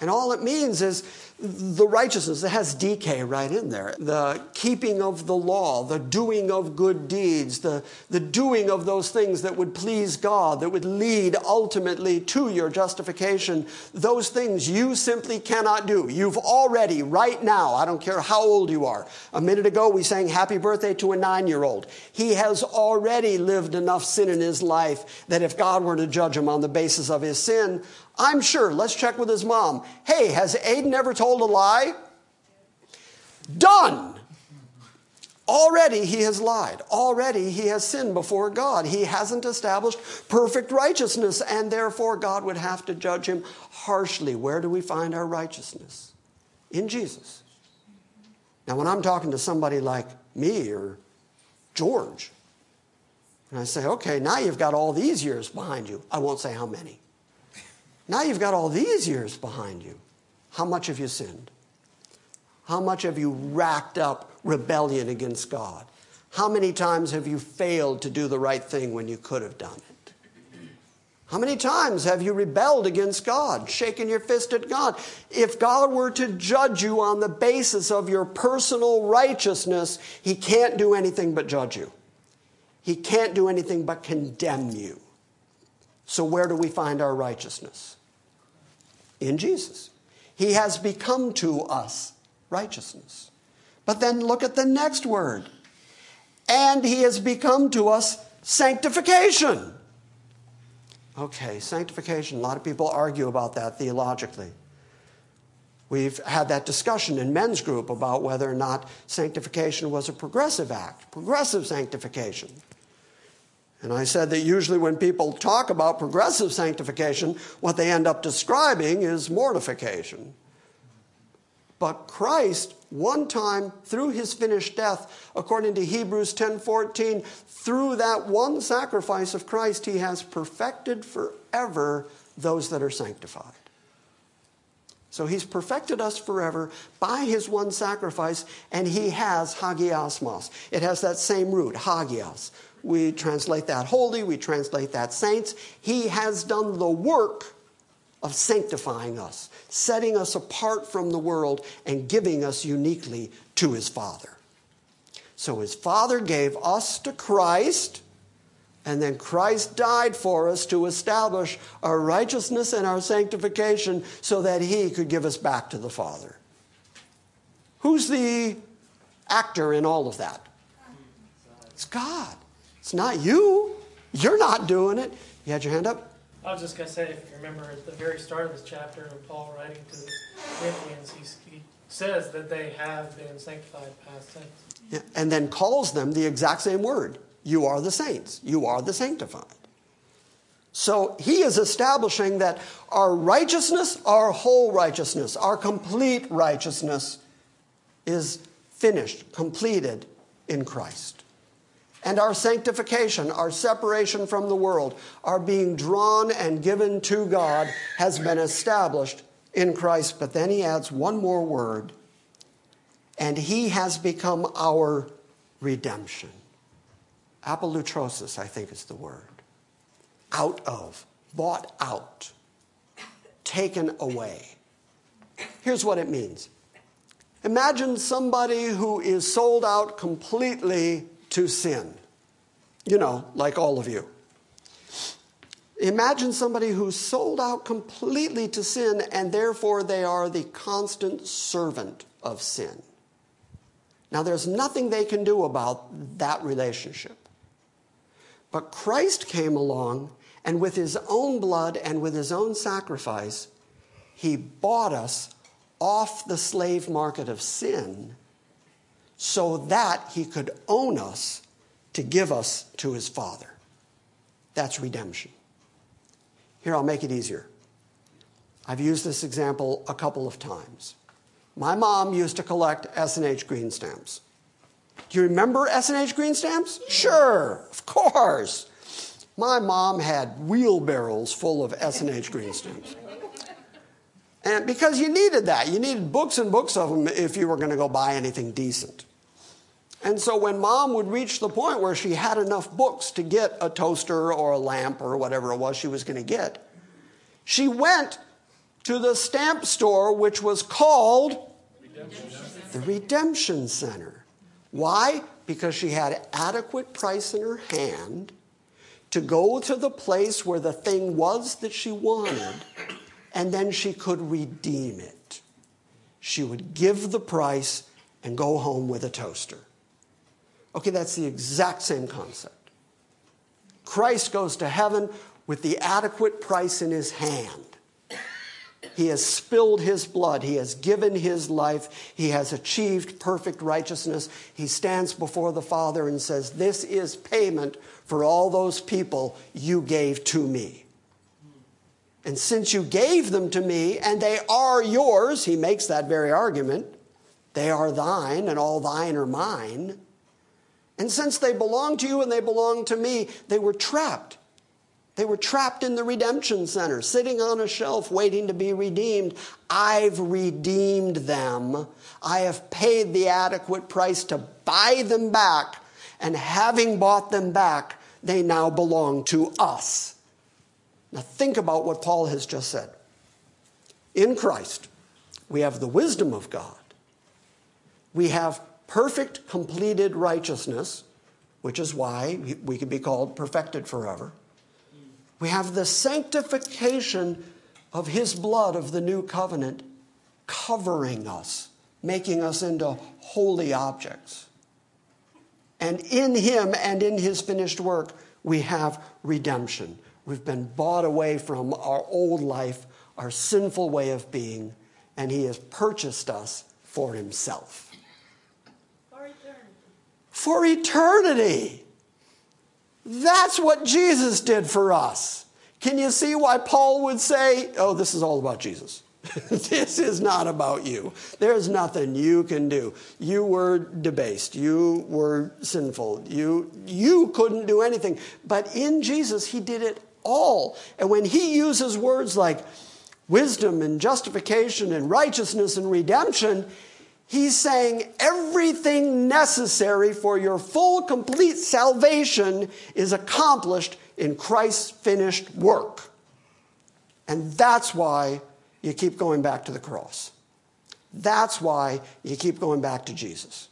And all it means is the righteousness. It has DK right in there. The keeping of the law, the doing of good deeds, the, the doing of those things that would please God, that would lead ultimately to your justification. Those things you simply cannot do. You've already, right now, I don't care how old you are. A minute ago, we sang happy birthday to a nine year old. He has already lived enough sin in his life that if God were to judge him on the basis of his sin, I'm sure, let's check with his mom. Hey, has Aiden ever told a lie? Done. Already he has lied. Already he has sinned before God. He hasn't established perfect righteousness, and therefore God would have to judge him harshly. Where do we find our righteousness? In Jesus. Now, when I'm talking to somebody like me or George, and I say, okay, now you've got all these years behind you, I won't say how many. Now you've got all these years behind you. How much have you sinned? How much have you racked up rebellion against God? How many times have you failed to do the right thing when you could have done it? How many times have you rebelled against God, shaken your fist at God? If God were to judge you on the basis of your personal righteousness, He can't do anything but judge you. He can't do anything but condemn you. So, where do we find our righteousness? In Jesus. He has become to us righteousness. But then look at the next word. And he has become to us sanctification. Okay, sanctification. A lot of people argue about that theologically. We've had that discussion in men's group about whether or not sanctification was a progressive act, progressive sanctification. And I said that usually when people talk about progressive sanctification, what they end up describing is mortification. But Christ, one time through his finished death, according to Hebrews 10:14, through that one sacrifice of Christ, he has perfected forever those that are sanctified. So he's perfected us forever by his one sacrifice, and he has hagiasmos. It has that same root, hagios. We translate that holy, we translate that saints. He has done the work of sanctifying us, setting us apart from the world, and giving us uniquely to his Father. So his Father gave us to Christ, and then Christ died for us to establish our righteousness and our sanctification so that he could give us back to the Father. Who's the actor in all of that? It's God. It's not you. You're not doing it. You had your hand up? I was just going to say, if you remember at the very start of this chapter, when Paul writing to the Corinthians, he, he says that they have been sanctified past tense. Yeah, and then calls them the exact same word. You are the saints. You are the sanctified. So he is establishing that our righteousness, our whole righteousness, our complete righteousness is finished, completed in Christ. And our sanctification, our separation from the world, our being drawn and given to God has been established in Christ. But then he adds one more word, and he has become our redemption. Apolutrosis, I think is the word. Out of, bought out, taken away. Here's what it means Imagine somebody who is sold out completely to sin. You know, like all of you. Imagine somebody who's sold out completely to sin and therefore they are the constant servant of sin. Now, there's nothing they can do about that relationship. But Christ came along and with his own blood and with his own sacrifice, he bought us off the slave market of sin so that he could own us to give us to his Father. That's redemption. Here, I'll make it easier. I've used this example a couple of times. My mom used to collect S&H green stamps. Do you remember S&H green stamps? Sure, of course. My mom had wheelbarrows full of S&H green stamps. And because you needed that, you needed books and books of them if you were going to go buy anything decent. And so when mom would reach the point where she had enough books to get a toaster or a lamp or whatever it was she was going to get, she went to the stamp store, which was called Redemption. the Redemption Center. Why? Because she had adequate price in her hand to go to the place where the thing was that she wanted, and then she could redeem it. She would give the price and go home with a toaster. Okay, that's the exact same concept. Christ goes to heaven with the adequate price in his hand. He has spilled his blood. He has given his life. He has achieved perfect righteousness. He stands before the Father and says, This is payment for all those people you gave to me. And since you gave them to me and they are yours, he makes that very argument. They are thine and all thine are mine. And since they belong to you and they belong to me, they were trapped. They were trapped in the redemption center, sitting on a shelf waiting to be redeemed. I've redeemed them. I have paid the adequate price to buy them back. And having bought them back, they now belong to us. Now, think about what Paul has just said. In Christ, we have the wisdom of God, we have perfect, completed righteousness, which is why we can be called perfected forever. We have the sanctification of His blood of the new covenant covering us, making us into holy objects. And in Him and in His finished work, we have redemption. We've been bought away from our old life, our sinful way of being, and He has purchased us for Himself. For eternity. That's what Jesus did for us. Can you see why Paul would say, Oh, this is all about Jesus? <laughs> this is not about you. There's nothing you can do. You were debased. You were sinful. You, you couldn't do anything. But in Jesus, He did it all. And when He uses words like wisdom and justification and righteousness and redemption, He's saying everything necessary for your full, complete salvation is accomplished in Christ's finished work. And that's why you keep going back to the cross. That's why you keep going back to Jesus.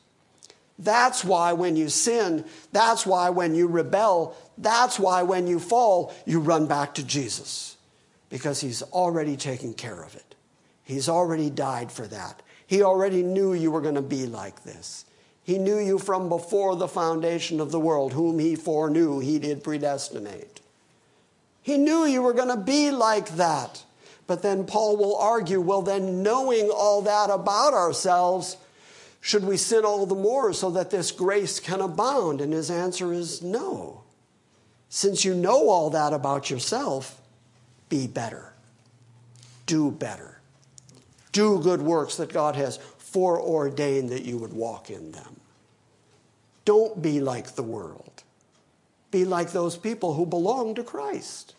That's why when you sin, that's why when you rebel, that's why when you fall, you run back to Jesus. Because he's already taken care of it. He's already died for that. He already knew you were going to be like this. He knew you from before the foundation of the world, whom he foreknew, he did predestinate. He knew you were going to be like that. But then Paul will argue well, then, knowing all that about ourselves, should we sin all the more so that this grace can abound? And his answer is no. Since you know all that about yourself, be better. Do better do good works that God has foreordained that you would walk in them. Don't be like the world. Be like those people who belong to Christ.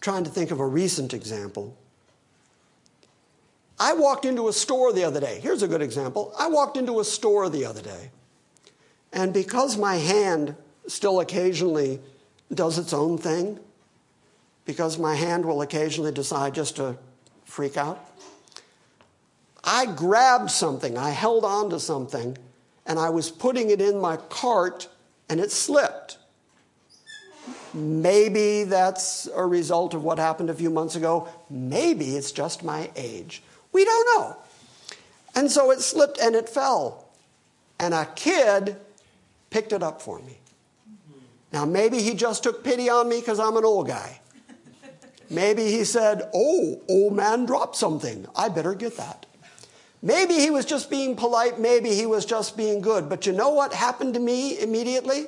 Trying to think of a recent example. I walked into a store the other day. Here's a good example. I walked into a store the other day, and because my hand still occasionally does its own thing, because my hand will occasionally decide just to freak out. I grabbed something, I held on to something, and I was putting it in my cart and it slipped. Maybe that's a result of what happened a few months ago. Maybe it's just my age. We don't know. And so it slipped and it fell. And a kid picked it up for me. Now, maybe he just took pity on me because I'm an old guy. Maybe he said, Oh, old man dropped something. I better get that. Maybe he was just being polite. Maybe he was just being good. But you know what happened to me immediately?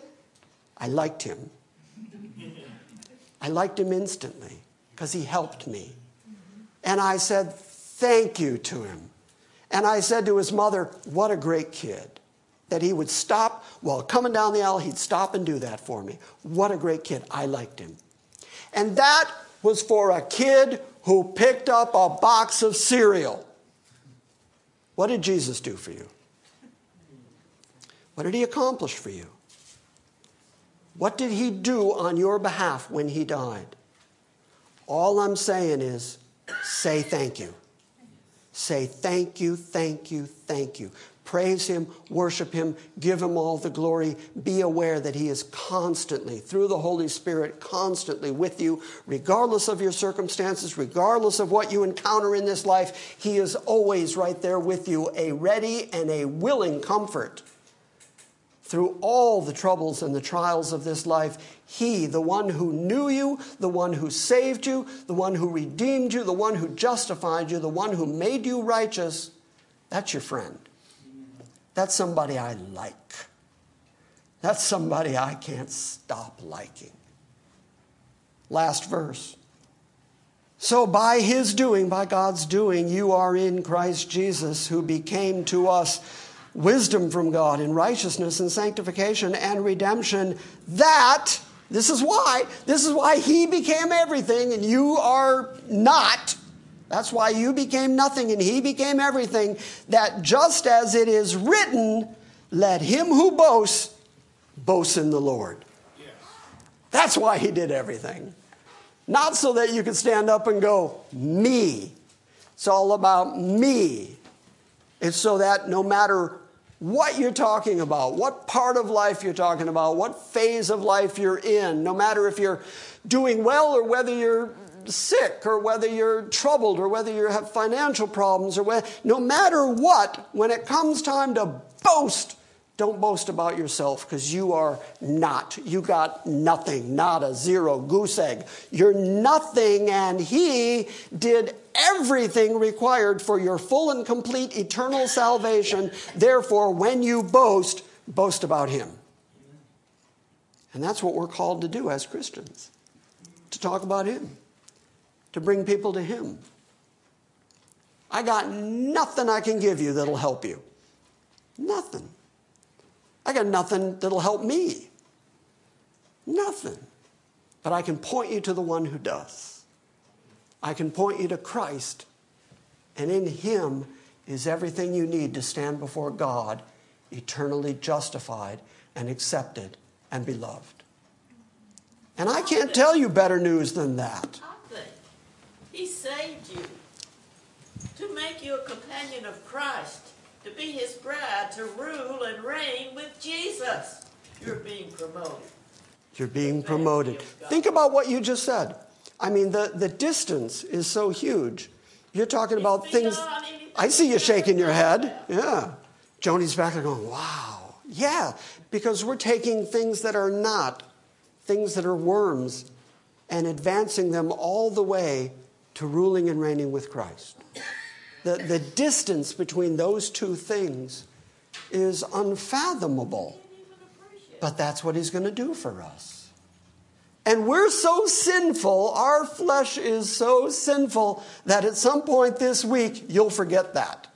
I liked him. I liked him instantly because he helped me. And I said, Thank you to him. And I said to his mother, What a great kid. That he would stop while coming down the aisle, he'd stop and do that for me. What a great kid. I liked him. And that was for a kid who picked up a box of cereal. What did Jesus do for you? What did he accomplish for you? What did he do on your behalf when he died? All I'm saying is say thank you. Say thank you, thank you, thank you. Praise Him, worship Him, give Him all the glory. Be aware that He is constantly, through the Holy Spirit, constantly with you, regardless of your circumstances, regardless of what you encounter in this life. He is always right there with you, a ready and a willing comfort. Through all the troubles and the trials of this life, He, the one who knew you, the one who saved you, the one who redeemed you, the one who justified you, the one who made you righteous, that's your friend. That's somebody I like. That's somebody I can't stop liking. Last verse. So, by his doing, by God's doing, you are in Christ Jesus, who became to us wisdom from God in righteousness and sanctification and redemption. That, this is why, this is why he became everything and you are not that's why you became nothing and he became everything. That just as it is written, let him who boasts boast in the Lord. That's why he did everything. Not so that you could stand up and go, me. It's all about me. It's so that no matter what you're talking about, what part of life you're talking about, what phase of life you're in, no matter if you're doing well or whether you're sick or whether you're troubled or whether you have financial problems or whether, no matter what, when it comes time to boast, Don't boast about yourself because you are not. You got nothing, not a zero, goose egg. You're nothing, and He did everything required for your full and complete eternal salvation. Therefore, when you boast, boast about Him. And that's what we're called to do as Christians to talk about Him, to bring people to Him. I got nothing I can give you that'll help you. Nothing. I got nothing that'll help me. Nothing. But I can point you to the one who does. I can point you to Christ, and in Him is everything you need to stand before God, eternally justified and accepted and beloved. And I can't tell you better news than that. He saved you to make you a companion of Christ, to be his bride, to rule and reign with Jesus. You're being promoted. You're being promoted. Think about what you just said. I mean, the, the distance is so huge. You're talking about things. I see you shaking your head. Yeah. Joni's back there going, wow. Yeah, because we're taking things that are not, things that are worms, and advancing them all the way to ruling and reigning with Christ. The, the distance between those two things is unfathomable. But that's what he's going to do for us. And we're so sinful, our flesh is so sinful that at some point this week you'll forget that.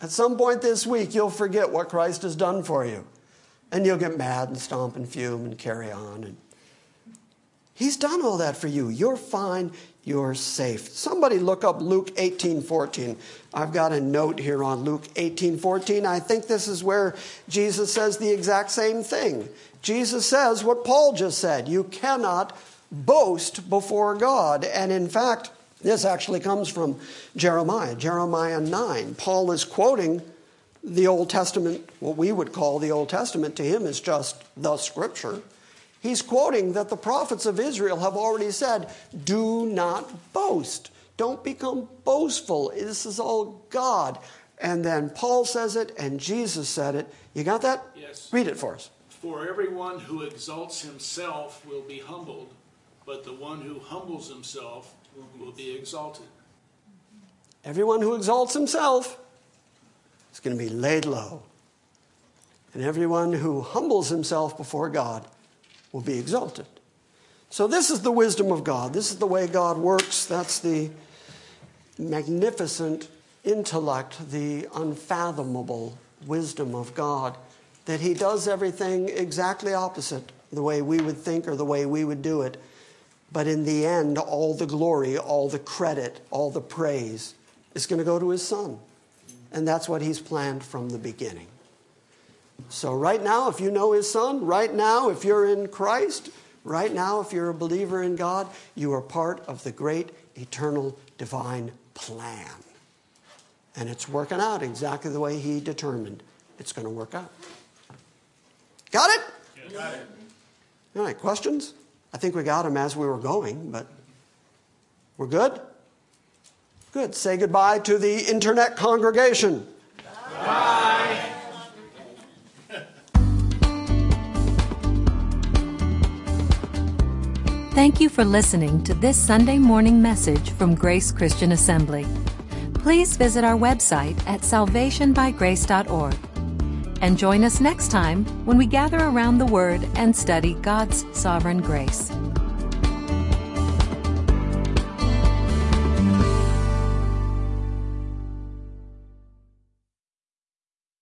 At some point this week you'll forget what Christ has done for you. And you'll get mad and stomp and fume and carry on. And He's done all that for you. You're fine you're safe. Somebody look up Luke 18 14. I've got a note here on Luke 18 14. I think this is where Jesus says the exact same thing. Jesus says what Paul just said you cannot boast before God. And in fact, this actually comes from Jeremiah, Jeremiah 9. Paul is quoting the Old Testament, what we would call the Old Testament to him is just the scripture. He's quoting that the prophets of Israel have already said, Do not boast. Don't become boastful. This is all God. And then Paul says it and Jesus said it. You got that? Yes. Read it for us. For everyone who exalts himself will be humbled, but the one who humbles himself will be exalted. Everyone who exalts himself is going to be laid low. And everyone who humbles himself before God will be exalted. So, this is the wisdom of God. This is the way God works. That's the magnificent intellect, the unfathomable wisdom of God, that He does everything exactly opposite the way we would think or the way we would do it. But in the end, all the glory, all the credit, all the praise is going to go to His Son. And that's what He's planned from the beginning. So, right now, if you know His Son, right now, if you're in Christ, right now, if you're a believer in God, you are part of the great eternal divine plan. And it's working out exactly the way He determined it's going to work out. Got it? Yes. Got it. All right, questions? I think we got them as we were going, but we're good? Good. Say goodbye to the internet congregation. Bye. Thank you for listening to this Sunday morning message from Grace Christian Assembly. Please visit our website at salvationbygrace.org and join us next time when we gather around the Word and study God's sovereign grace.